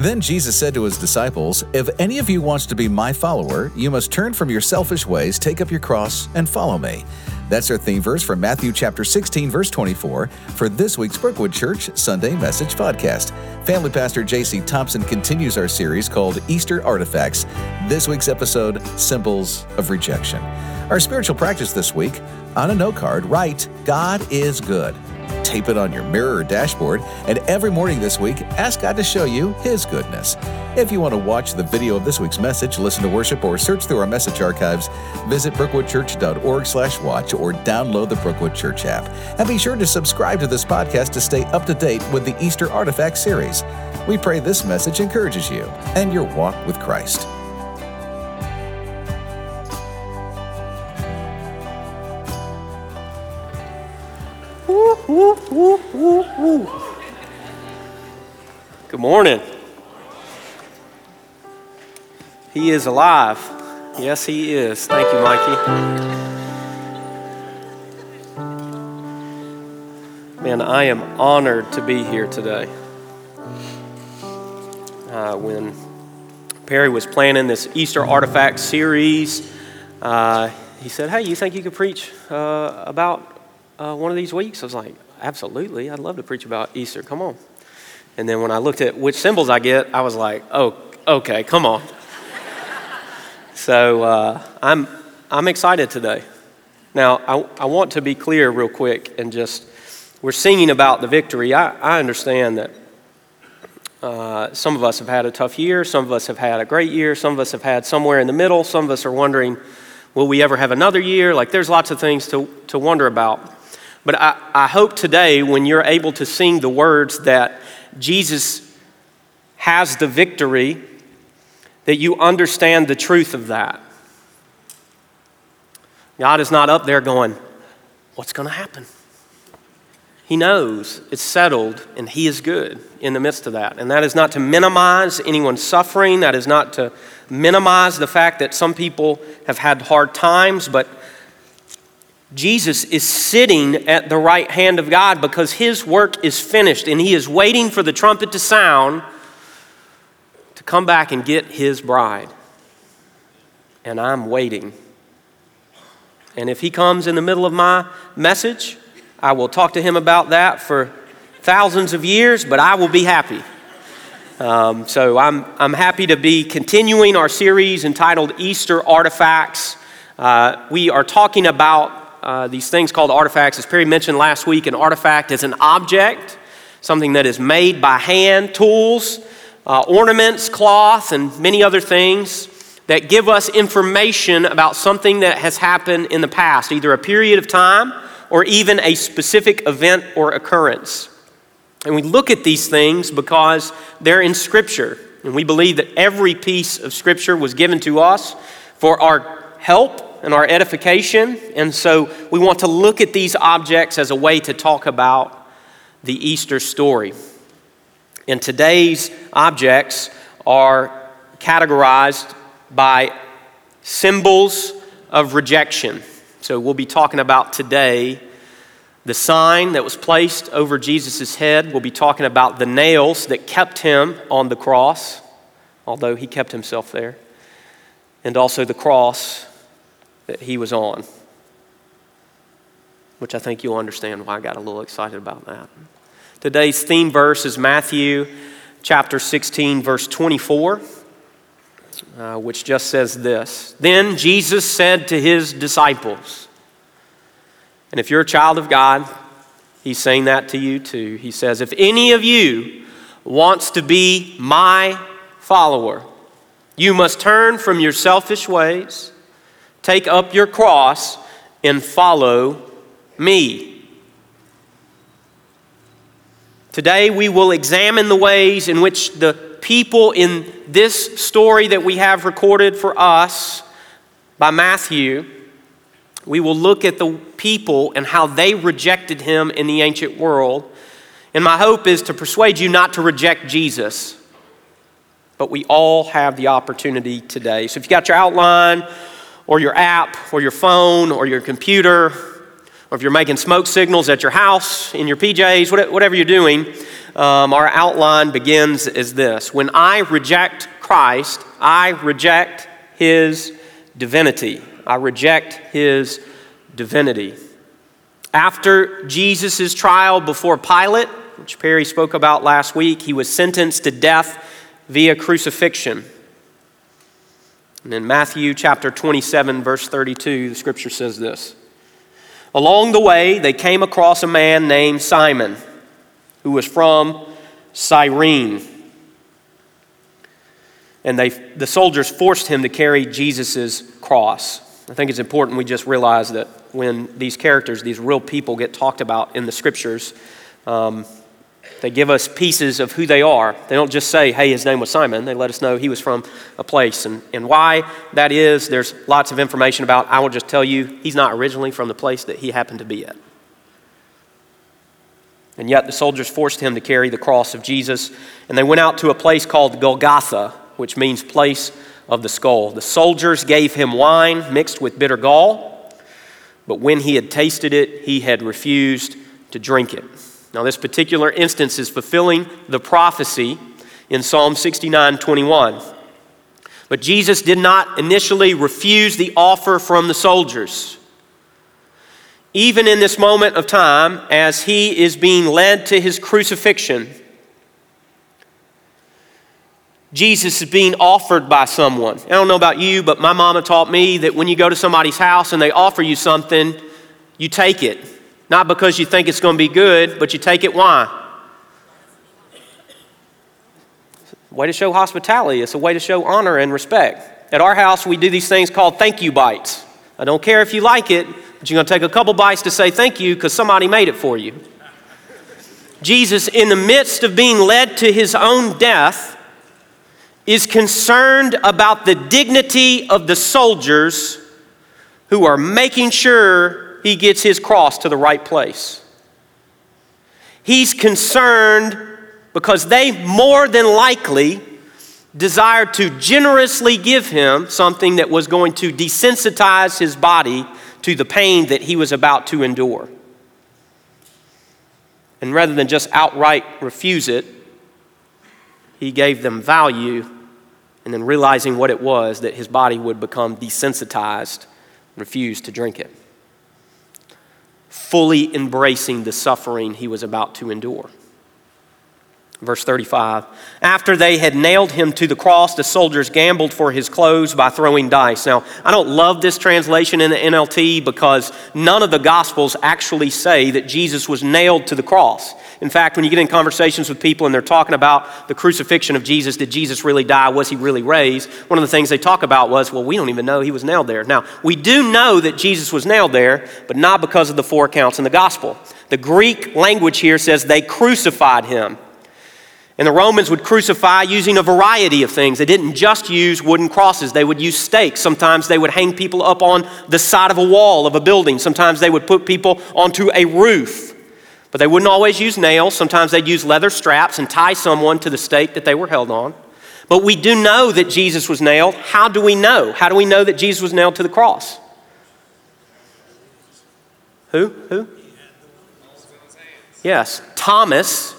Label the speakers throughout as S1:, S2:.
S1: Then Jesus said to his disciples, If any of you wants to be my follower, you must turn from your selfish ways, take up your cross, and follow me. That's our theme verse from Matthew chapter 16, verse 24, for this week's Brookwood Church Sunday Message Podcast. Family Pastor J.C. Thompson continues our series called Easter Artifacts. This week's episode, Symbols of Rejection. Our spiritual practice this week on a note card, write, God is good tape it on your mirror or dashboard, and every morning this week, ask God to show you His goodness. If you want to watch the video of this week's message, listen to worship, or search through our message archives, visit brookwoodchurch.org slash watch or download the Brookwood Church app. And be sure to subscribe to this podcast to stay up to date with the Easter Artifact series. We pray this message encourages you and your walk with Christ.
S2: Good morning. He is alive. Yes, he is. Thank you, Mikey. Man, I am honored to be here today. Uh, when Perry was planning this Easter artifact series, uh, he said, Hey, you think you could preach uh, about uh, one of these weeks? I was like, absolutely. I'd love to preach about Easter. Come on. And then when I looked at which symbols I get, I was like, oh, okay, come on. so uh, I'm, I'm excited today. Now, I, I want to be clear real quick and just, we're singing about the victory. I, I understand that uh, some of us have had a tough year, some of us have had a great year, some of us have had somewhere in the middle, some of us are wondering, will we ever have another year? Like, there's lots of things to, to wonder about. But I, I hope today, when you're able to sing the words that Jesus has the victory, that you understand the truth of that. God is not up there going, What's going to happen? He knows it's settled and He is good in the midst of that. And that is not to minimize anyone's suffering, that is not to minimize the fact that some people have had hard times, but Jesus is sitting at the right hand of God because his work is finished and he is waiting for the trumpet to sound to come back and get his bride. And I'm waiting. And if he comes in the middle of my message, I will talk to him about that for thousands of years, but I will be happy. Um, so I'm, I'm happy to be continuing our series entitled Easter Artifacts. Uh, we are talking about uh, these things called artifacts. As Perry mentioned last week, an artifact is an object, something that is made by hand, tools, uh, ornaments, cloth, and many other things that give us information about something that has happened in the past, either a period of time or even a specific event or occurrence. And we look at these things because they're in Scripture. And we believe that every piece of Scripture was given to us for our help and our edification. And so we want to look at these objects as a way to talk about the Easter story. And today's objects are categorized by symbols of rejection. So we'll be talking about today the sign that was placed over Jesus' head. We'll be talking about the nails that kept him on the cross, although he kept himself there, and also the cross that he was on, which I think you'll understand why I got a little excited about that. Today's theme verse is Matthew chapter 16, verse 24, uh, which just says this Then Jesus said to his disciples, and if you're a child of God, he's saying that to you too. He says, If any of you wants to be my follower, you must turn from your selfish ways Take up your cross and follow me. Today, we will examine the ways in which the people in this story that we have recorded for us by Matthew, we will look at the people and how they rejected him in the ancient world. And my hope is to persuade you not to reject Jesus. But we all have the opportunity today. So if you got your outline, or your app or your phone or your computer, or if you're making smoke signals at your house, in your PJs, whatever you're doing, um, our outline begins as this When I reject Christ, I reject his divinity. I reject his divinity. After Jesus' trial before Pilate, which Perry spoke about last week, he was sentenced to death via crucifixion. And in Matthew chapter 27, verse 32, the scripture says this Along the way, they came across a man named Simon, who was from Cyrene. And they, the soldiers forced him to carry Jesus' cross. I think it's important we just realize that when these characters, these real people, get talked about in the scriptures, um, they give us pieces of who they are. They don't just say, hey, his name was Simon. They let us know he was from a place. And, and why that is, there's lots of information about. I will just tell you, he's not originally from the place that he happened to be at. And yet the soldiers forced him to carry the cross of Jesus. And they went out to a place called Golgotha, which means place of the skull. The soldiers gave him wine mixed with bitter gall. But when he had tasted it, he had refused to drink it. Now, this particular instance is fulfilling the prophecy in Psalm 69 21. But Jesus did not initially refuse the offer from the soldiers. Even in this moment of time, as he is being led to his crucifixion, Jesus is being offered by someone. I don't know about you, but my mama taught me that when you go to somebody's house and they offer you something, you take it. Not because you think it's going to be good, but you take it why? Way to show hospitality. It's a way to show honor and respect. At our house, we do these things called thank you bites. I don't care if you like it, but you're going to take a couple bites to say thank you because somebody made it for you. Jesus, in the midst of being led to his own death, is concerned about the dignity of the soldiers who are making sure he gets his cross to the right place. He's concerned because they more than likely desired to generously give him something that was going to desensitize his body to the pain that he was about to endure. And rather than just outright refuse it, he gave them value, and then realizing what it was, that his body would become desensitized, refused to drink it fully embracing the suffering he was about to endure. Verse 35 After they had nailed him to the cross, the soldiers gambled for his clothes by throwing dice. Now, I don't love this translation in the NLT because none of the Gospels actually say that Jesus was nailed to the cross. In fact, when you get in conversations with people and they're talking about the crucifixion of Jesus, did Jesus really die? Was he really raised? One of the things they talk about was, well, we don't even know he was nailed there. Now, we do know that Jesus was nailed there, but not because of the four accounts in the gospel. The Greek language here says they crucified him. And the Romans would crucify using a variety of things. They didn't just use wooden crosses, they would use stakes. Sometimes they would hang people up on the side of a wall of a building. Sometimes they would put people onto a roof. But they wouldn't always use nails. Sometimes they'd use leather straps and tie someone to the stake that they were held on. But we do know that Jesus was nailed. How do we know? How do we know that Jesus was nailed to the cross? Who? Who? Yes, Thomas,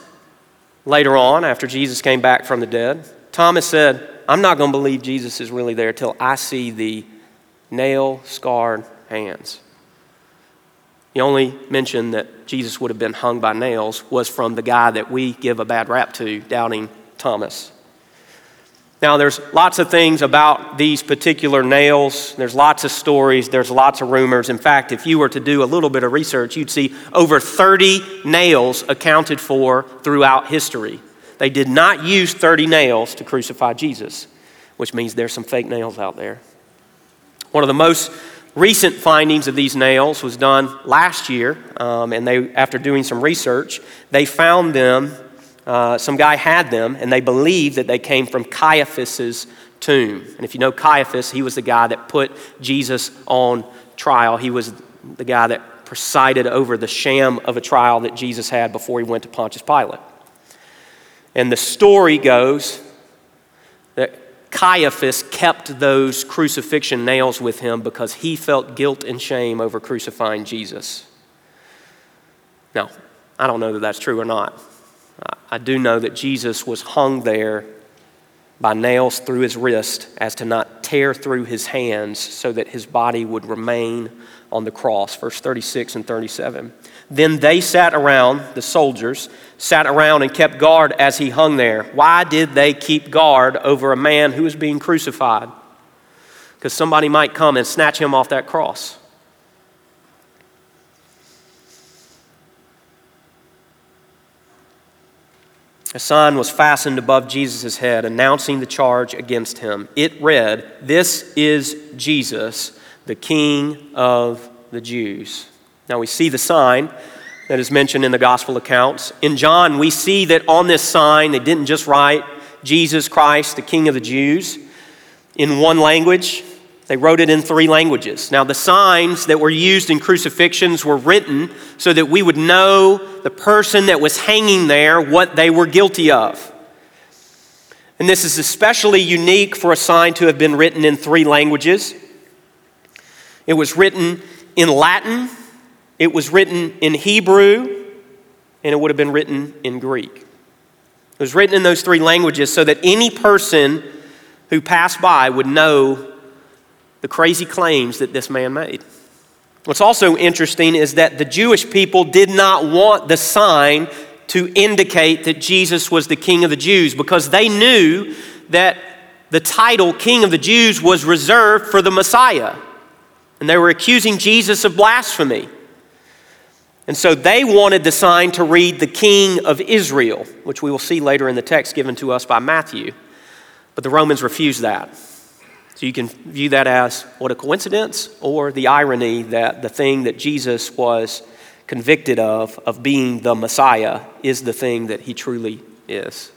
S2: later on, after Jesus came back from the dead, Thomas said, I'm not going to believe Jesus is really there till I see the nail scarred hands. The only mention that Jesus would have been hung by nails was from the guy that we give a bad rap to, doubting Thomas. Now, there's lots of things about these particular nails. There's lots of stories. There's lots of rumors. In fact, if you were to do a little bit of research, you'd see over 30 nails accounted for throughout history. They did not use 30 nails to crucify Jesus, which means there's some fake nails out there. One of the most recent findings of these nails was done last year, um, and they, after doing some research, they found them. Uh, some guy had them, and they believed that they came from Caiaphas's tomb. And if you know Caiaphas, he was the guy that put Jesus on trial. He was the guy that presided over the sham of a trial that Jesus had before he went to Pontius Pilate. And the story goes Caiaphas kept those crucifixion nails with him because he felt guilt and shame over crucifying Jesus. Now, I don't know that that's true or not. I do know that Jesus was hung there by nails through his wrist as to not tear through his hands so that his body would remain on the cross. Verse 36 and 37. Then they sat around, the soldiers sat around and kept guard as he hung there. Why did they keep guard over a man who was being crucified? Because somebody might come and snatch him off that cross. A sign was fastened above Jesus' head announcing the charge against him. It read, This is Jesus, the King of the Jews. Now we see the sign that is mentioned in the gospel accounts. In John, we see that on this sign, they didn't just write Jesus Christ, the King of the Jews, in one language. They wrote it in three languages. Now, the signs that were used in crucifixions were written so that we would know the person that was hanging there what they were guilty of. And this is especially unique for a sign to have been written in three languages. It was written in Latin, it was written in Hebrew, and it would have been written in Greek. It was written in those three languages so that any person who passed by would know the crazy claims that this man made. What's also interesting is that the Jewish people did not want the sign to indicate that Jesus was the King of the Jews because they knew that the title King of the Jews was reserved for the Messiah. And they were accusing Jesus of blasphemy. And so they wanted the sign to read the King of Israel, which we will see later in the text given to us by Matthew. But the Romans refused that. So you can view that as what a coincidence or the irony that the thing that Jesus was convicted of, of being the Messiah, is the thing that he truly is.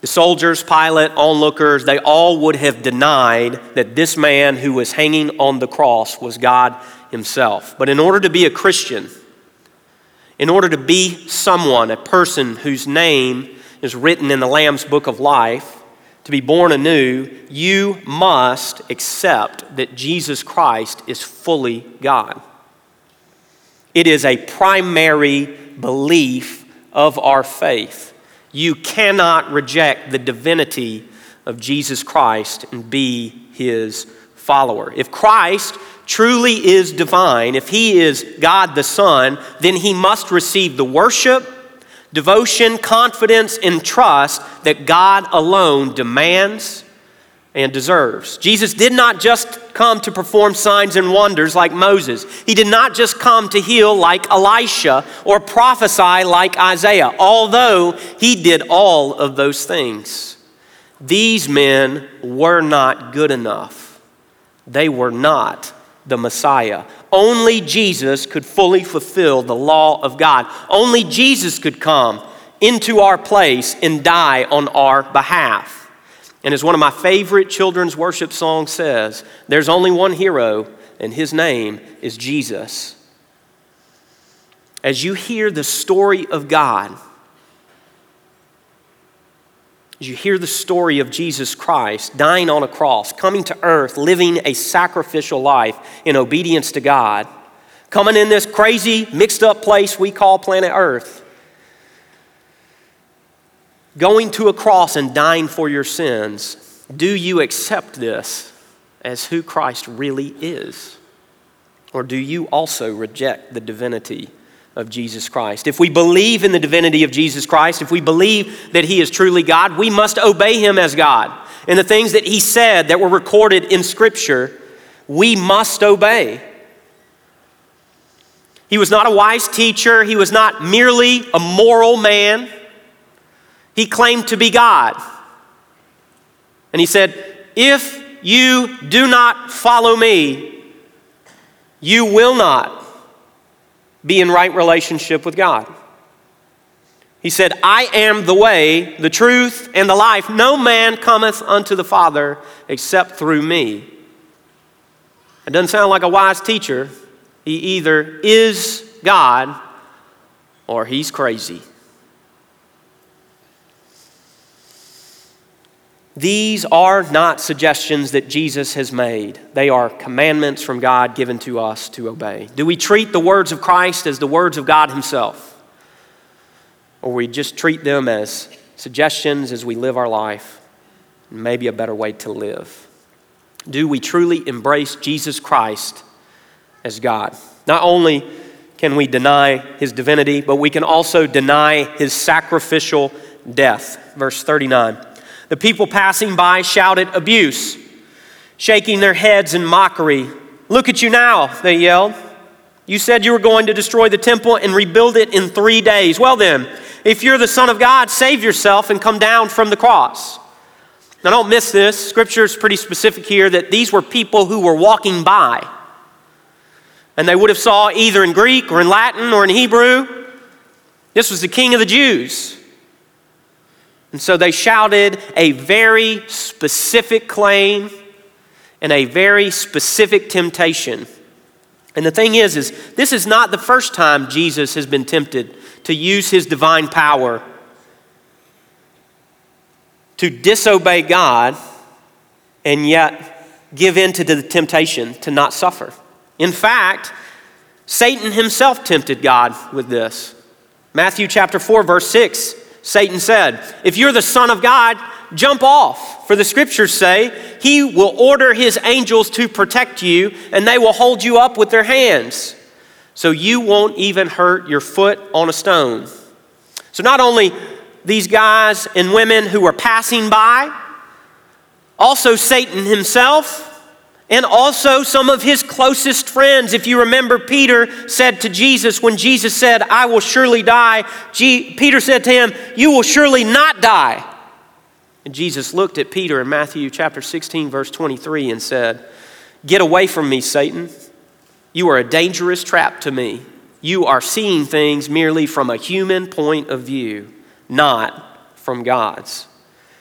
S2: The soldiers, Pilate, onlookers, they all would have denied that this man who was hanging on the cross was God himself. But in order to be a Christian, in order to be someone, a person whose name is written in the Lamb's book of life, to be born anew, you must accept that Jesus Christ is fully God. It is a primary belief of our faith. You cannot reject the divinity of Jesus Christ and be his follower. If Christ truly is divine, if he is God the Son, then he must receive the worship devotion, confidence, and trust that God alone demands and deserves. Jesus did not just come to perform signs and wonders like Moses. He did not just come to heal like Elisha or prophesy like Isaiah, although he did all of those things. These men were not good enough. They were not the Messiah. Only Jesus could fully fulfill the law of God. Only Jesus could come into our place and die on our behalf. And as one of my favorite children's worship songs says, there's only one hero, and his name is Jesus. As you hear the story of God, as you hear the story of Jesus Christ dying on a cross, coming to earth, living a sacrificial life in obedience to God, coming in this crazy, mixed up place we call planet Earth, going to a cross and dying for your sins, do you accept this as who Christ really is? Or do you also reject the divinity of Jesus Christ. If we believe in the divinity of Jesus Christ, if we believe that He is truly God, we must obey Him as God. And the things that He said that were recorded in Scripture, we must obey. He was not a wise teacher, He was not merely a moral man. He claimed to be God. And He said, If you do not follow me, you will not be in right relationship with God. He said, I am the way, the truth, and the life. No man cometh unto the Father except through me. It doesn't sound like a wise teacher. He either is God or he's crazy. These are not suggestions that Jesus has made. They are commandments from God given to us to obey. Do we treat the words of Christ as the words of God Himself? or we just treat them as suggestions as we live our life, maybe a better way to live. Do we truly embrace Jesus Christ as God? Not only can we deny his divinity, but we can also deny his sacrificial death. Verse 39. The people passing by shouted abuse, shaking their heads in mockery. Look at you now, they yelled. You said you were going to destroy the temple and rebuild it in three days. Well, then, if you're the Son of God, save yourself and come down from the cross. Now, don't miss this. Scripture is pretty specific here that these were people who were walking by. And they would have saw either in Greek or in Latin or in Hebrew. This was the king of the Jews. And so they shouted a very specific claim and a very specific temptation. And the thing is, is this is not the first time Jesus has been tempted to use his divine power to disobey God and yet give in to the temptation to not suffer. In fact, Satan himself tempted God with this. Matthew chapter 4 verse 6, Satan said, "If you're the son of God, jump off. For the scriptures say, He will order His angels to protect you, and they will hold you up with their hands, so you won't even hurt your foot on a stone. So, not only these guys and women who are passing by, also Satan himself, and also some of his closest friends. If you remember, Peter said to Jesus, when Jesus said, I will surely die, Peter said to him, You will surely not die. And Jesus looked at Peter in Matthew chapter 16, verse 23, and said, Get away from me, Satan. You are a dangerous trap to me. You are seeing things merely from a human point of view, not from God's.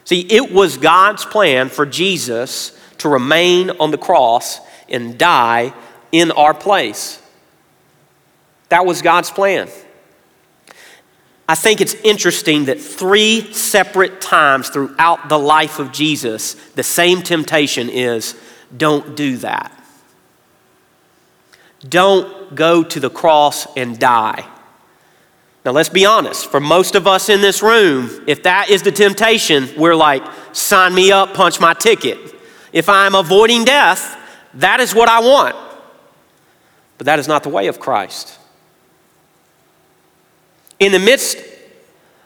S2: See, it was God's plan for Jesus to remain on the cross and die in our place. That was God's plan. I think it's interesting that three separate times throughout the life of Jesus, the same temptation is don't do that. Don't go to the cross and die. Now, let's be honest. For most of us in this room, if that is the temptation, we're like, sign me up, punch my ticket. If I'm avoiding death, that is what I want. But that is not the way of Christ. In the midst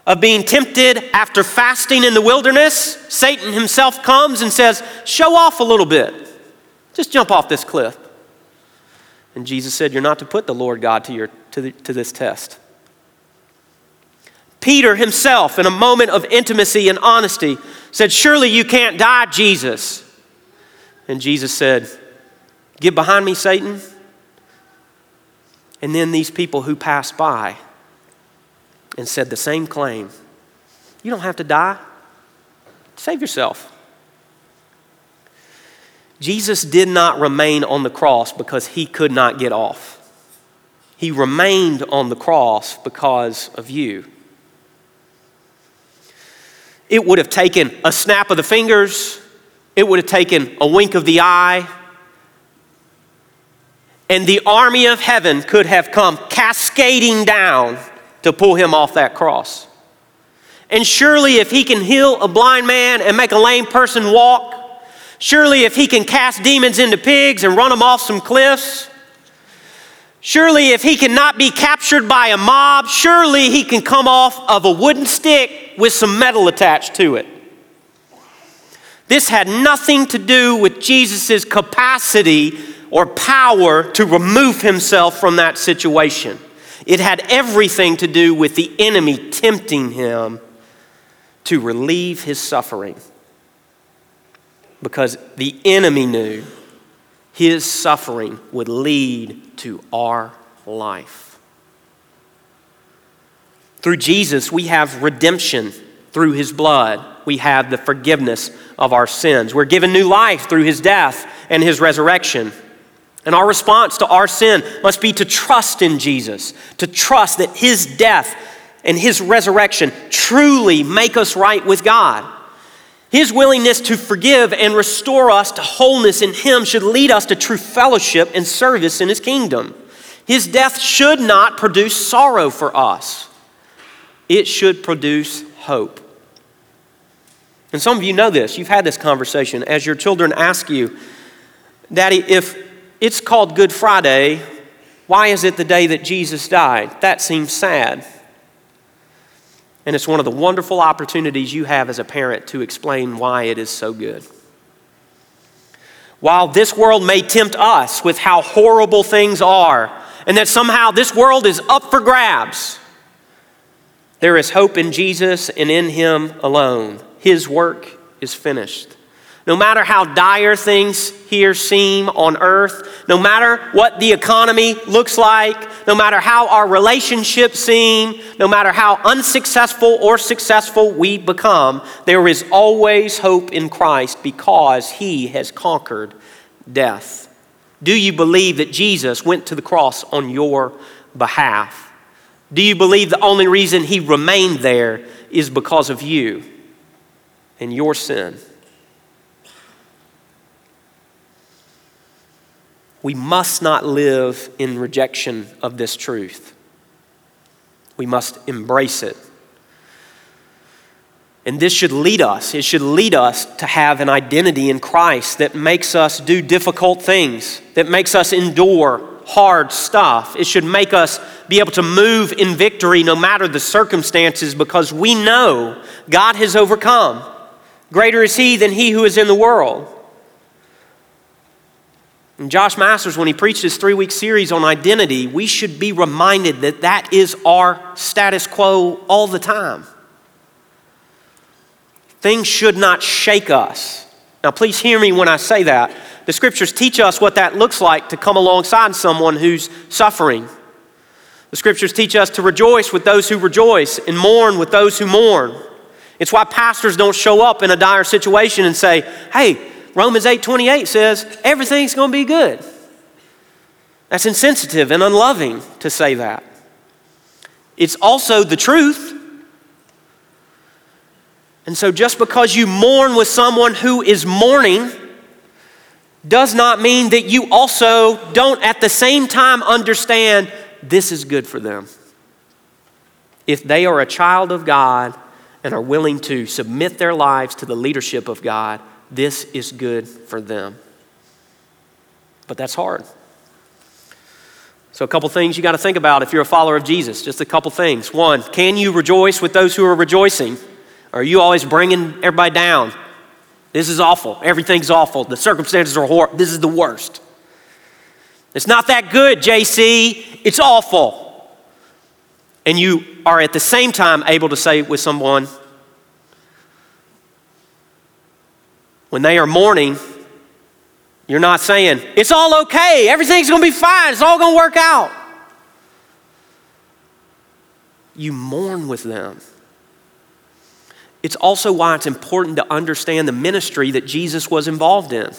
S2: of being tempted after fasting in the wilderness, Satan himself comes and says, Show off a little bit. Just jump off this cliff. And Jesus said, You're not to put the Lord God to, your, to, the, to this test. Peter himself, in a moment of intimacy and honesty, said, Surely you can't die, Jesus. And Jesus said, Get behind me, Satan. And then these people who passed by and said the same claim. You don't have to die. Save yourself. Jesus did not remain on the cross because he could not get off. He remained on the cross because of you. It would have taken a snap of the fingers, it would have taken a wink of the eye, and the army of heaven could have come cascading down to pull him off that cross. And surely, if he can heal a blind man and make a lame person walk, surely, if he can cast demons into pigs and run them off some cliffs, surely, if he cannot be captured by a mob, surely he can come off of a wooden stick with some metal attached to it. This had nothing to do with Jesus' capacity or power to remove himself from that situation. It had everything to do with the enemy tempting him to relieve his suffering. Because the enemy knew his suffering would lead to our life. Through Jesus, we have redemption through his blood. We have the forgiveness of our sins. We're given new life through his death and his resurrection. And our response to our sin must be to trust in Jesus, to trust that his death and his resurrection truly make us right with God. His willingness to forgive and restore us to wholeness in him should lead us to true fellowship and service in his kingdom. His death should not produce sorrow for us. it should produce hope. And some of you know this. You've had this conversation as your children ask you, Daddy, if it's called Good Friday, why is it the day that Jesus died? That seems sad. And it's one of the wonderful opportunities you have as a parent to explain why it is so good. While this world may tempt us with how horrible things are, and that somehow this world is up for grabs, there is hope in Jesus and in Him alone. His work is finished. No matter how dire things here seem on earth, no matter what the economy looks like, no matter how our relationships seem, no matter how unsuccessful or successful we become, there is always hope in Christ because he has conquered death. Do you believe that Jesus went to the cross on your behalf? Do you believe the only reason he remained there is because of you and your sin? We must not live in rejection of this truth. We must embrace it. And this should lead us, it should lead us to have an identity in Christ that makes us do difficult things, that makes us endure hard stuff. It should make us be able to move in victory no matter the circumstances because we know God has overcome. Greater is He than He who is in the world. And Josh Masters, when he preached his three week series on identity, we should be reminded that that is our status quo all the time. Things should not shake us. Now, please hear me when I say that. The scriptures teach us what that looks like to come alongside someone who's suffering. The scriptures teach us to rejoice with those who rejoice and mourn with those who mourn. It's why pastors don't show up in a dire situation and say, hey, Romans 8 28 says everything's going to be good. That's insensitive and unloving to say that. It's also the truth. And so, just because you mourn with someone who is mourning does not mean that you also don't at the same time understand this is good for them. If they are a child of God and are willing to submit their lives to the leadership of God, this is good for them. But that's hard. So, a couple things you got to think about if you're a follower of Jesus. Just a couple things. One, can you rejoice with those who are rejoicing? Or are you always bringing everybody down? This is awful. Everything's awful. The circumstances are horrible. This is the worst. It's not that good, JC. It's awful. And you are at the same time able to say with someone, when they are mourning, you're not saying, it's all okay, everything's gonna be fine, it's all gonna work out. You mourn with them. It's also why it's important to understand the ministry that Jesus was involved in.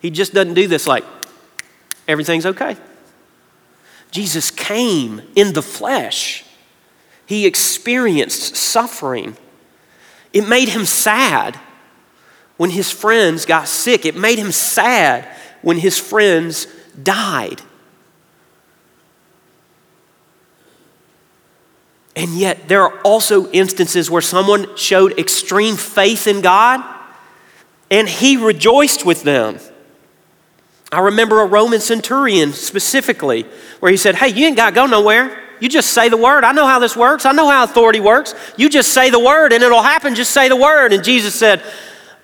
S2: He just doesn't do this like, everything's okay. Jesus came in the flesh, he experienced suffering. It made him sad when his friends got sick. It made him sad when his friends died. And yet, there are also instances where someone showed extreme faith in God and he rejoiced with them. I remember a Roman centurion specifically where he said, Hey, you ain't got to go nowhere. You just say the word. I know how this works. I know how authority works. You just say the word and it'll happen. Just say the word. And Jesus said,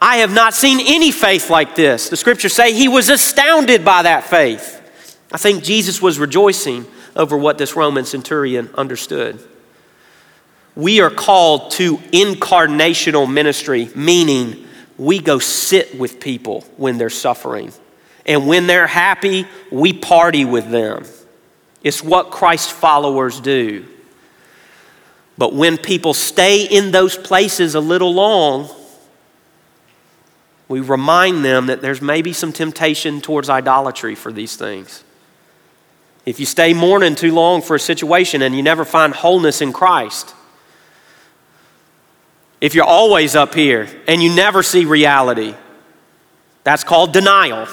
S2: I have not seen any faith like this. The scriptures say he was astounded by that faith. I think Jesus was rejoicing over what this Roman centurion understood. We are called to incarnational ministry, meaning we go sit with people when they're suffering. And when they're happy, we party with them. It's what Christ followers do. But when people stay in those places a little long, we remind them that there's maybe some temptation towards idolatry for these things. If you stay mourning too long for a situation and you never find wholeness in Christ, if you're always up here and you never see reality, that's called denial.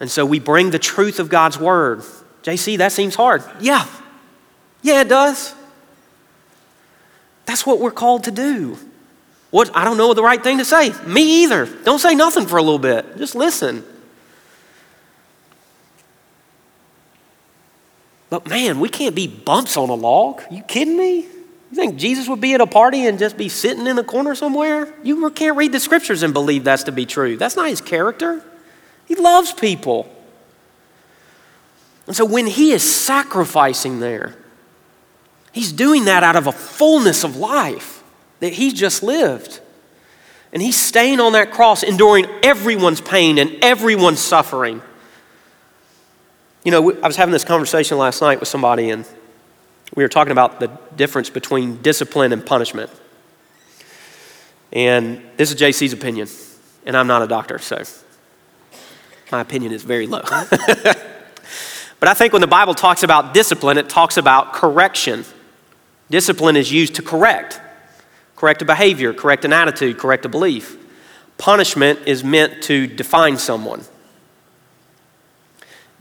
S2: And so we bring the truth of God's word. JC, that seems hard. Yeah, Yeah, it does. That's what we're called to do. What I don't know the right thing to say. Me either. Don't say nothing for a little bit. Just listen. But man, we can't be bumps on a log. You kidding me? You think Jesus would be at a party and just be sitting in a corner somewhere? You can't read the scriptures and believe that's to be true. That's not his character. He loves people. And so when he is sacrificing there, he's doing that out of a fullness of life that he just lived. And he's staying on that cross, enduring everyone's pain and everyone's suffering. You know, I was having this conversation last night with somebody, and we were talking about the difference between discipline and punishment. And this is JC's opinion, and I'm not a doctor, so my opinion is very low. but I think when the Bible talks about discipline, it talks about correction. Discipline is used to correct, correct a behavior, correct an attitude, correct a belief. Punishment is meant to define someone.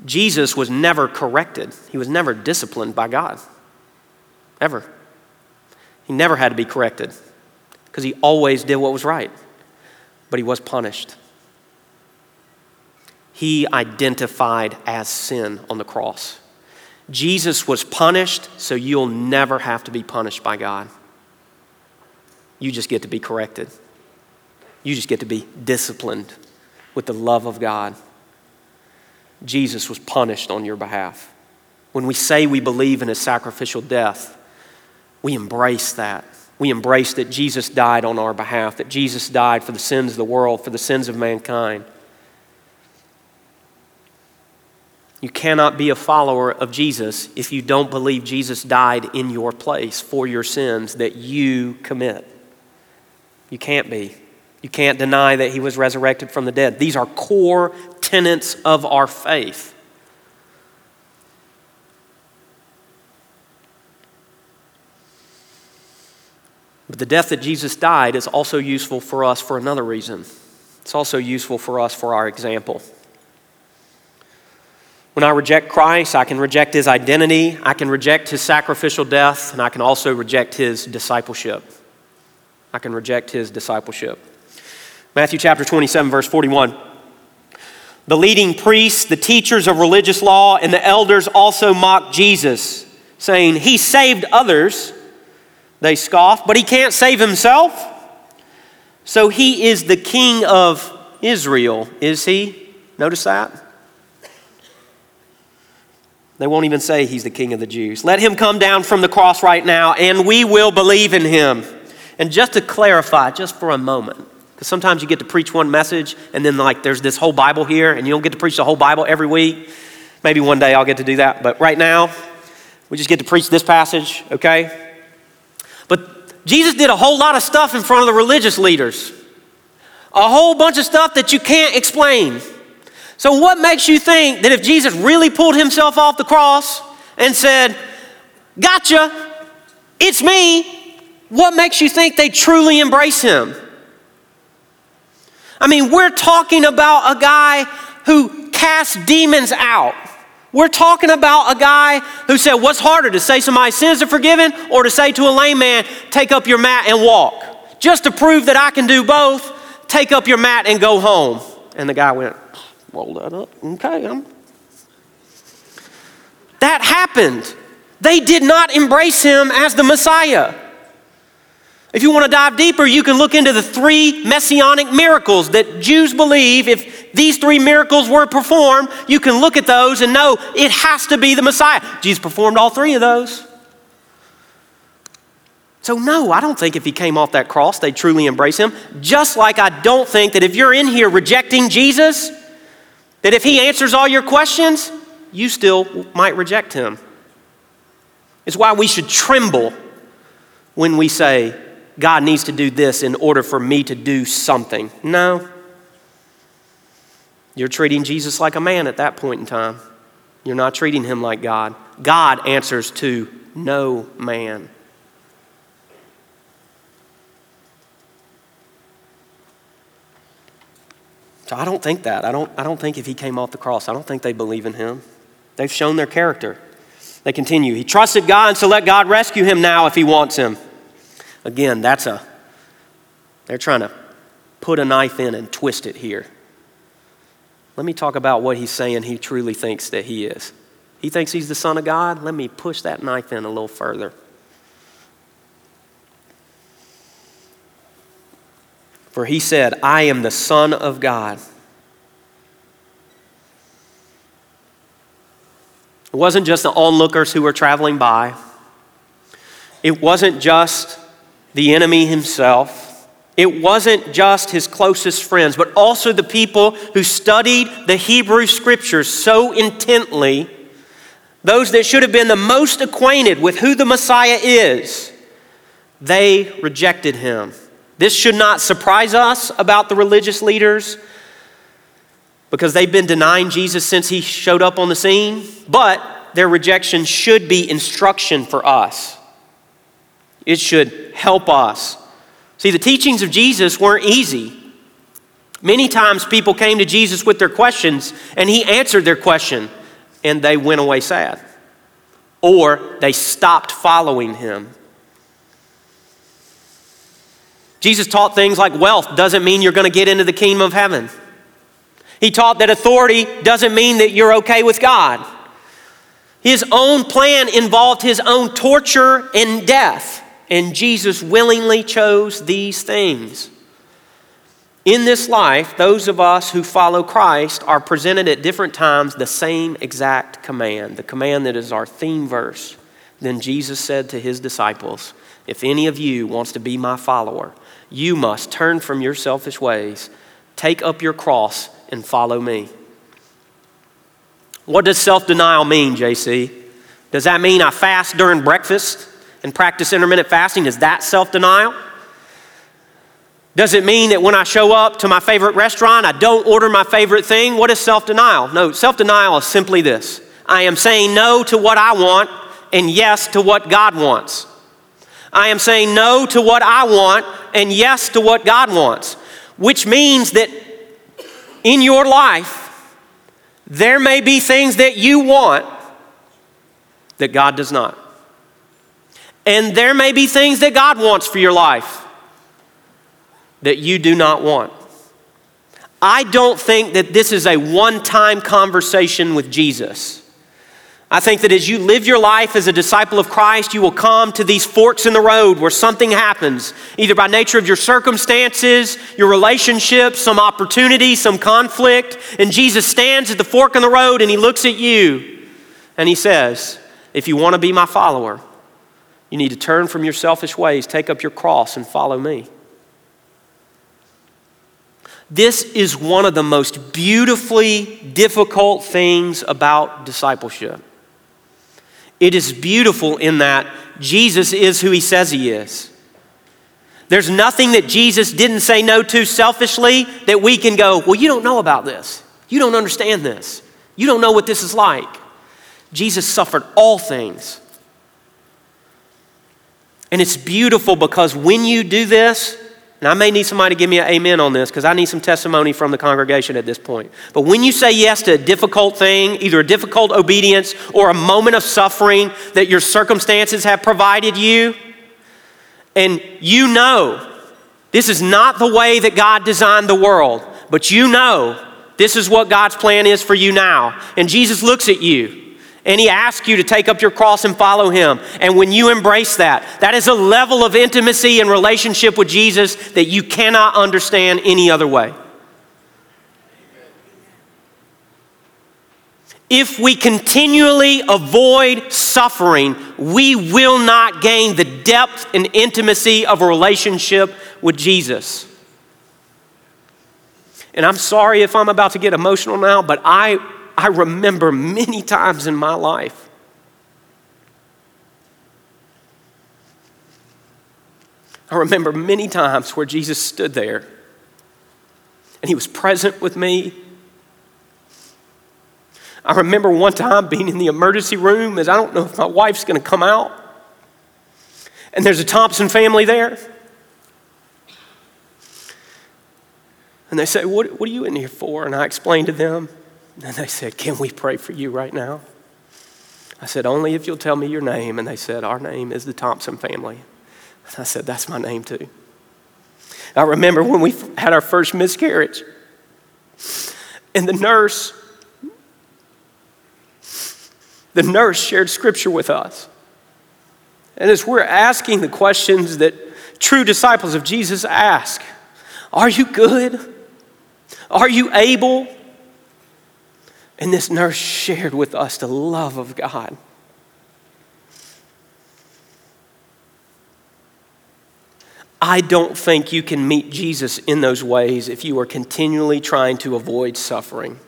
S2: Jesus was never corrected, he was never disciplined by God. Ever. He never had to be corrected because he always did what was right, but he was punished. He identified as sin on the cross. Jesus was punished, so you'll never have to be punished by God. You just get to be corrected. You just get to be disciplined with the love of God. Jesus was punished on your behalf. When we say we believe in his sacrificial death, we embrace that. We embrace that Jesus died on our behalf, that Jesus died for the sins of the world, for the sins of mankind. You cannot be a follower of Jesus if you don't believe Jesus died in your place for your sins that you commit. You can't be. You can't deny that he was resurrected from the dead. These are core tenets of our faith. But the death that Jesus died is also useful for us for another reason. It's also useful for us for our example. When I reject Christ, I can reject his identity, I can reject his sacrificial death, and I can also reject his discipleship. I can reject his discipleship. Matthew chapter 27, verse 41. The leading priests, the teachers of religious law, and the elders also mocked Jesus, saying, He saved others. They scoffed, but he can't save himself. So he is the king of Israel, is he? Notice that? They won't even say he's the king of the Jews. Let him come down from the cross right now, and we will believe in him. And just to clarify, just for a moment, because sometimes you get to preach one message, and then like there's this whole Bible here, and you don't get to preach the whole Bible every week. Maybe one day I'll get to do that, but right now, we just get to preach this passage, okay? But Jesus did a whole lot of stuff in front of the religious leaders, a whole bunch of stuff that you can't explain. So, what makes you think that if Jesus really pulled himself off the cross and said, Gotcha, it's me, what makes you think they truly embrace him? I mean, we're talking about a guy who cast demons out. We're talking about a guy who said, What's harder, to say somebody's sins are forgiven or to say to a lame man, Take up your mat and walk? Just to prove that I can do both, take up your mat and go home. And the guy went, Roll that up. Okay, I'm. That happened. They did not embrace him as the Messiah. If you want to dive deeper, you can look into the three messianic miracles that Jews believe if these three miracles were performed, you can look at those and know it has to be the Messiah. Jesus performed all three of those. So, no, I don't think if he came off that cross, they'd truly embrace him. Just like I don't think that if you're in here rejecting Jesus, that if he answers all your questions, you still might reject him. It's why we should tremble when we say, God needs to do this in order for me to do something. No. You're treating Jesus like a man at that point in time. You're not treating him like God. God answers to no man. So I don't think that. I don't, I don't think if he came off the cross, I don't think they believe in him. They've shown their character. They continue. He trusted God, so let God rescue him now if he wants him. Again, that's a, they're trying to put a knife in and twist it here. Let me talk about what he's saying he truly thinks that he is. He thinks he's the Son of God. Let me push that knife in a little further. For he said, I am the Son of God. It wasn't just the onlookers who were traveling by, it wasn't just the enemy himself. It wasn't just his closest friends, but also the people who studied the Hebrew scriptures so intently, those that should have been the most acquainted with who the Messiah is, they rejected him. This should not surprise us about the religious leaders because they've been denying Jesus since he showed up on the scene, but their rejection should be instruction for us. It should help us See, the teachings of Jesus weren't easy. Many times people came to Jesus with their questions and he answered their question and they went away sad. Or they stopped following him. Jesus taught things like wealth doesn't mean you're going to get into the kingdom of heaven. He taught that authority doesn't mean that you're okay with God. His own plan involved his own torture and death. And Jesus willingly chose these things. In this life, those of us who follow Christ are presented at different times the same exact command, the command that is our theme verse. Then Jesus said to his disciples, If any of you wants to be my follower, you must turn from your selfish ways, take up your cross, and follow me. What does self denial mean, JC? Does that mean I fast during breakfast? and practice intermittent fasting, is that self denial? Does it mean that when I show up to my favorite restaurant, I don't order my favorite thing? What is self denial? No, self denial is simply this I am saying no to what I want and yes to what God wants. I am saying no to what I want and yes to what God wants, which means that in your life, there may be things that you want that God does not. And there may be things that God wants for your life that you do not want. I don't think that this is a one time conversation with Jesus. I think that as you live your life as a disciple of Christ, you will come to these forks in the road where something happens, either by nature of your circumstances, your relationships, some opportunity, some conflict. And Jesus stands at the fork in the road and he looks at you and he says, If you want to be my follower, you need to turn from your selfish ways, take up your cross, and follow me. This is one of the most beautifully difficult things about discipleship. It is beautiful in that Jesus is who he says he is. There's nothing that Jesus didn't say no to selfishly that we can go, well, you don't know about this. You don't understand this. You don't know what this is like. Jesus suffered all things and it's beautiful because when you do this, and I may need somebody to give me an amen on this because I need some testimony from the congregation at this point. But when you say yes to a difficult thing, either a difficult obedience or a moment of suffering that your circumstances have provided you, and you know this is not the way that God designed the world, but you know this is what God's plan is for you now. And Jesus looks at you and he asks you to take up your cross and follow him. And when you embrace that, that is a level of intimacy and relationship with Jesus that you cannot understand any other way. If we continually avoid suffering, we will not gain the depth and intimacy of a relationship with Jesus. And I'm sorry if I'm about to get emotional now, but I I remember many times in my life. I remember many times where Jesus stood there and he was present with me. I remember one time being in the emergency room as I don't know if my wife's going to come out. And there's a Thompson family there. And they say, what, what are you in here for? And I explained to them and they said, Can we pray for you right now? I said, Only if you'll tell me your name. And they said, Our name is the Thompson family. And I said, That's my name too. I remember when we had our first miscarriage, and the nurse, the nurse shared scripture with us. And as we're asking the questions that true disciples of Jesus ask, Are you good? Are you able? And this nurse shared with us the love of God. I don't think you can meet Jesus in those ways if you are continually trying to avoid suffering.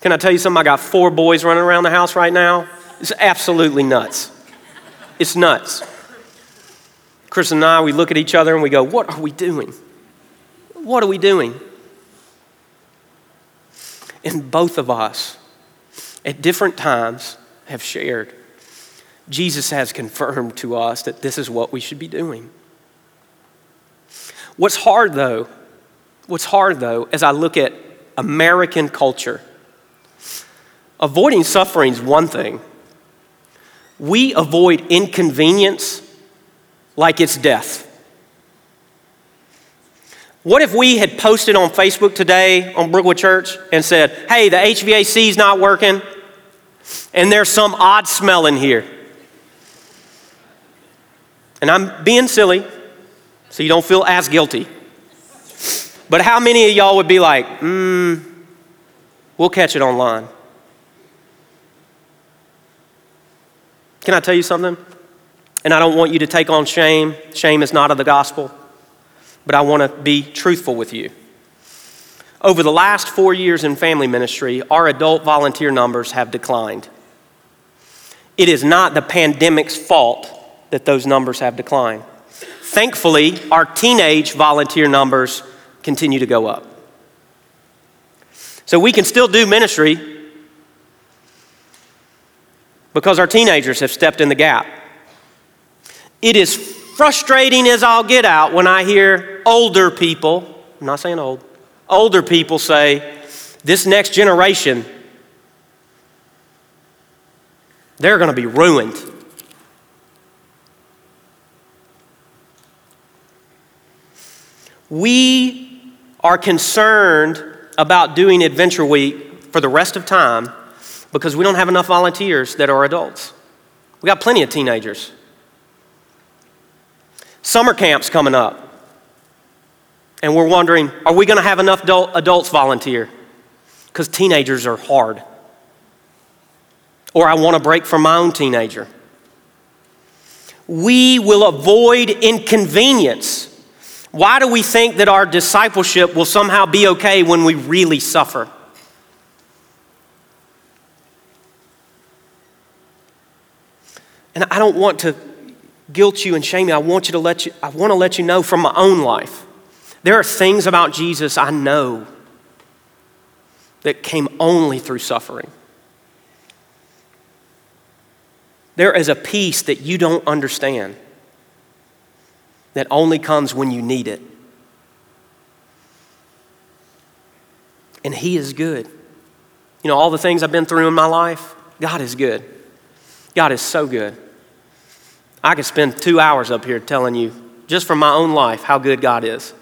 S2: Can I tell you something? I got four boys running around the house right now. It's absolutely nuts. It's nuts. Chris and I, we look at each other and we go, What are we doing? What are we doing? And both of us, at different times, have shared. Jesus has confirmed to us that this is what we should be doing. What's hard though, what's hard though, as I look at American culture, avoiding suffering is one thing. We avoid inconvenience like it's death. What if we had posted on Facebook today on Brookwood Church and said, hey, the HVAC is not working and there's some odd smell in here? And I'm being silly, so you don't feel as guilty. But how many of y'all would be like, hmm, we'll catch it online? Can I tell you something? And I don't want you to take on shame. Shame is not of the gospel but I want to be truthful with you. Over the last four years in family ministry, our adult volunteer numbers have declined. It is not the pandemic's fault that those numbers have declined. Thankfully, our teenage volunteer numbers continue to go up. So we can still do ministry because our teenagers have stepped in the gap. It is frustrating as I'll get out when I hear older people, I'm not saying old, older people say, this next generation, they're going to be ruined. We are concerned about doing Adventure Week for the rest of time because we don't have enough volunteers that are adults. We got plenty of teenagers. Summer camp's coming up. And we're wondering are we going to have enough adult, adults volunteer? Because teenagers are hard. Or I want a break from my own teenager. We will avoid inconvenience. Why do we think that our discipleship will somehow be okay when we really suffer? And I don't want to guilt you and shame you, I want you to let you, I want to let you know from my own life. There are things about Jesus I know that came only through suffering. There is a peace that you don't understand that only comes when you need it. And He is good. You know, all the things I've been through in my life, God is good. God is so good. I could spend two hours up here telling you, just from my own life, how good God is.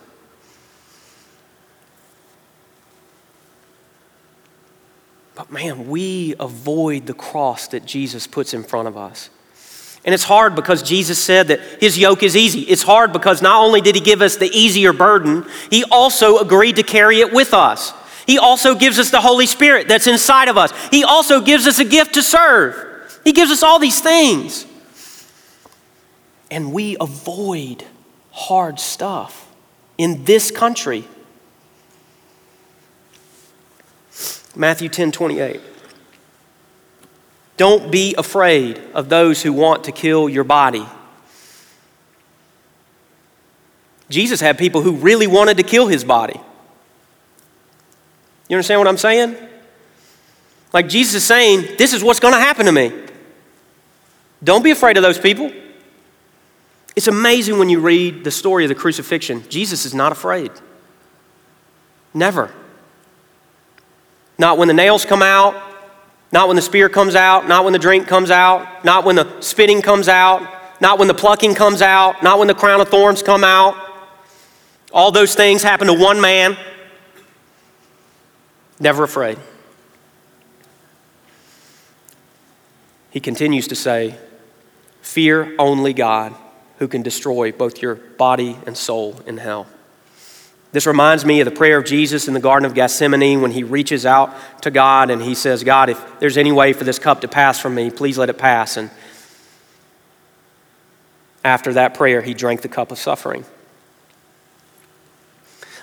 S2: But man, we avoid the cross that Jesus puts in front of us. And it's hard because Jesus said that his yoke is easy. It's hard because not only did he give us the easier burden, he also agreed to carry it with us. He also gives us the Holy Spirit that's inside of us. He also gives us a gift to serve. He gives us all these things and we avoid hard stuff in this country. Matthew 10 28. Don't be afraid of those who want to kill your body. Jesus had people who really wanted to kill his body. You understand what I'm saying? Like Jesus is saying, this is what's going to happen to me. Don't be afraid of those people. It's amazing when you read the story of the crucifixion. Jesus is not afraid. Never. Not when the nails come out, Not when the spear comes out, not when the drink comes out, not when the spitting comes out, not when the plucking comes out, not when the crown of thorns come out. All those things happen to one man. Never afraid. He continues to say, Fear only God who can destroy both your body and soul in hell. This reminds me of the prayer of Jesus in the Garden of Gethsemane when he reaches out to God and he says, God, if there's any way for this cup to pass from me, please let it pass. And after that prayer, he drank the cup of suffering.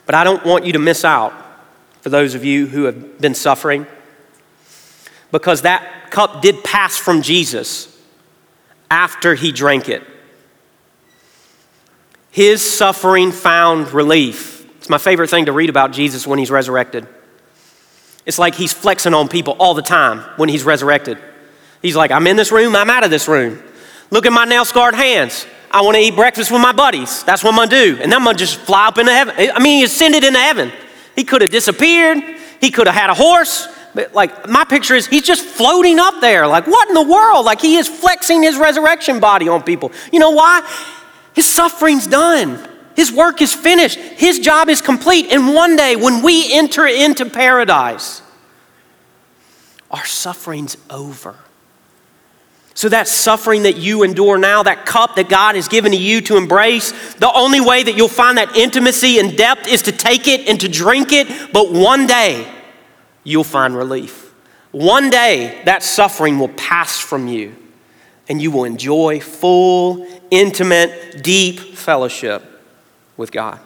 S2: But I don't want you to miss out, for those of you who have been suffering, because that cup did pass from Jesus after he drank it. His suffering found relief. It's my favorite thing to read about Jesus when he's resurrected. It's like he's flexing on people all the time when he's resurrected. He's like, I'm in this room, I'm out of this room. Look at my nail scarred hands. I want to eat breakfast with my buddies. That's what I'm going to do. And then I'm going to just fly up into heaven. I mean, he ascended into heaven. He could have disappeared. He could have had a horse. But like, my picture is he's just floating up there. Like, what in the world? Like, he is flexing his resurrection body on people. You know why? His suffering's done. His work is finished. His job is complete. And one day, when we enter into paradise, our suffering's over. So, that suffering that you endure now, that cup that God has given to you to embrace, the only way that you'll find that intimacy and depth is to take it and to drink it. But one day, you'll find relief. One day, that suffering will pass from you and you will enjoy full, intimate, deep fellowship with God.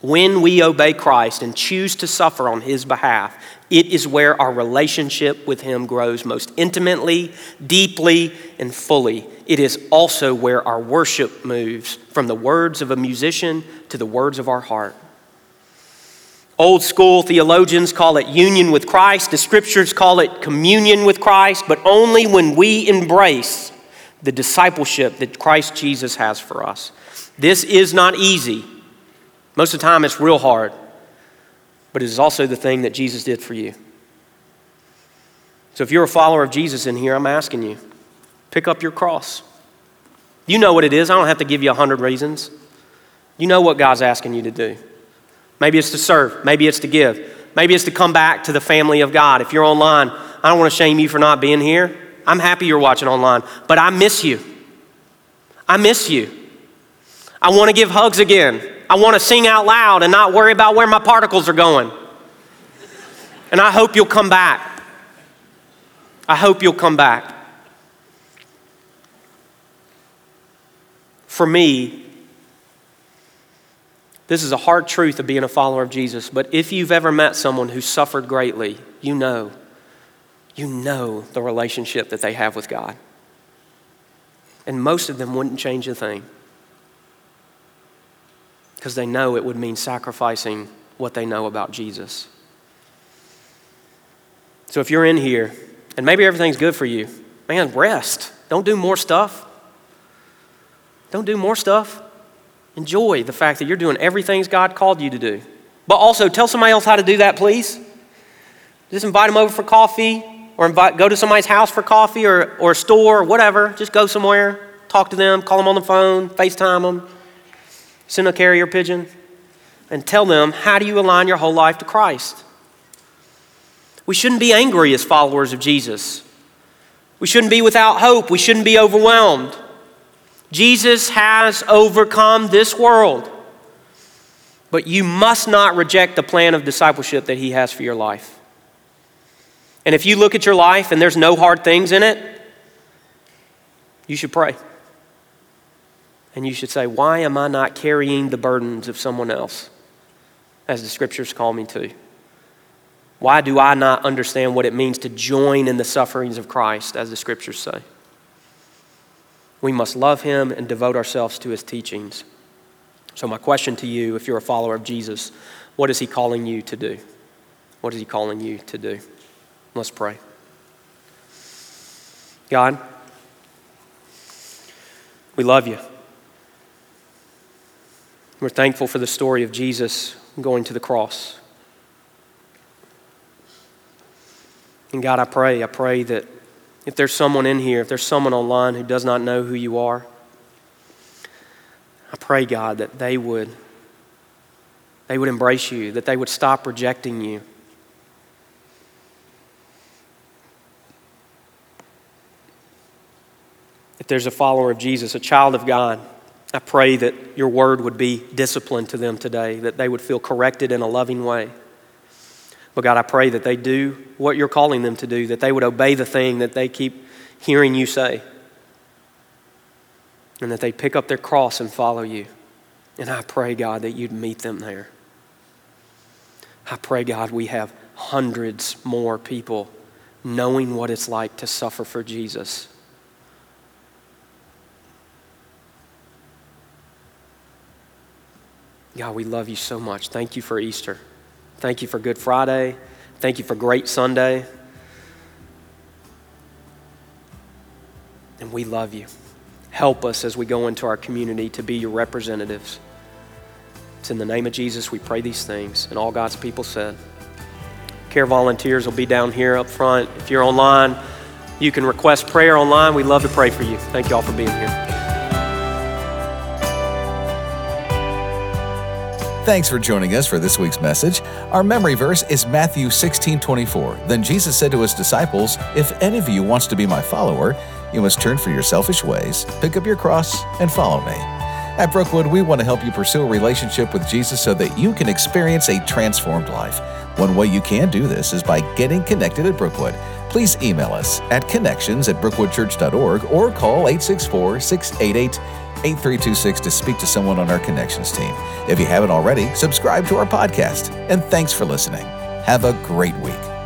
S2: When we obey Christ and choose to suffer on His behalf, it is where our relationship with Him grows most intimately, deeply, and fully. It is also where our worship moves from the words of a musician to the words of our heart. Old school theologians call it union with Christ. The scriptures call it communion with Christ, but only when we embrace the discipleship that Christ Jesus has for us. This is not easy. Most of the time, it's real hard, but it is also the thing that Jesus did for you. So if you're a follower of Jesus in here, I'm asking you pick up your cross. You know what it is. I don't have to give you a hundred reasons. You know what God's asking you to do. Maybe it's to serve, maybe it's to give, maybe it's to come back to the family of God. If you're online, I don't want to shame you for not being here. I'm happy you're watching online, but I miss you. I miss you. I want to give hugs again. I want to sing out loud and not worry about where my particles are going. And I hope you'll come back. I hope you'll come back. For me, this is a hard truth of being a follower of Jesus, but if you've ever met someone who suffered greatly, you know, you know the relationship that they have with God. And most of them wouldn't change a thing because they know it would mean sacrificing what they know about Jesus. So if you're in here and maybe everything's good for you, man, rest. Don't do more stuff. Don't do more stuff. Enjoy the fact that you're doing everything God called you to do. But also tell somebody else how to do that, please. Just invite them over for coffee or invite, go to somebody's house for coffee or, or a store or whatever. Just go somewhere, talk to them, call them on the phone, FaceTime them, send a carrier pigeon, and tell them how do you align your whole life to Christ. We shouldn't be angry as followers of Jesus. We shouldn't be without hope. We shouldn't be overwhelmed. Jesus has overcome this world. But you must not reject the plan of discipleship that He has for your life. And if you look at your life and there's no hard things in it, you should pray. And you should say, Why am I not carrying the burdens of someone else, as the scriptures call me to? Why do I not understand what it means to join in the sufferings of Christ, as the scriptures say? We must love him and devote ourselves to his teachings. So, my question to you, if you're a follower of Jesus, what is he calling you to do? What is he calling you to do? Let's pray. God, we love you. We're thankful for the story of Jesus going to the cross. And God, I pray, I pray that if there's someone in here, if there's someone online who does not know who you are, I pray, God, that they would they would embrace you, that they would stop rejecting you. If there's a follower of Jesus, a child of God, I pray that your word would be discipline to them today, that they would feel corrected in a loving way. But God, I pray that they do what you're calling them to do, that they would obey the thing that they keep hearing you say, and that they pick up their cross and follow you. And I pray, God, that you'd meet them there. I pray, God, we have hundreds more people knowing what it's like to suffer for Jesus. God, we love you so much. Thank you for Easter. Thank you for Good Friday. Thank you for Great Sunday. And we love you. Help us as we go into our community to be your representatives. It's in the name of Jesus we pray these things. And all God's people said. Care volunteers will be down here up front. If you're online, you can request prayer online. We'd love to pray for you. Thank you all for being here.
S1: Thanks for joining us for this week's message. Our memory verse is Matthew 16 24. Then Jesus said to his disciples, If any of you wants to be my follower, you must turn from your selfish ways, pick up your cross, and follow me. At Brookwood, we want to help you pursue a relationship with Jesus so that you can experience a transformed life. One way you can do this is by getting connected at Brookwood. Please email us at connections at brookwoodchurch.org or call 864 688 8326 to speak to someone on our connections team. If you haven't already, subscribe to our podcast. And thanks for listening. Have a great week.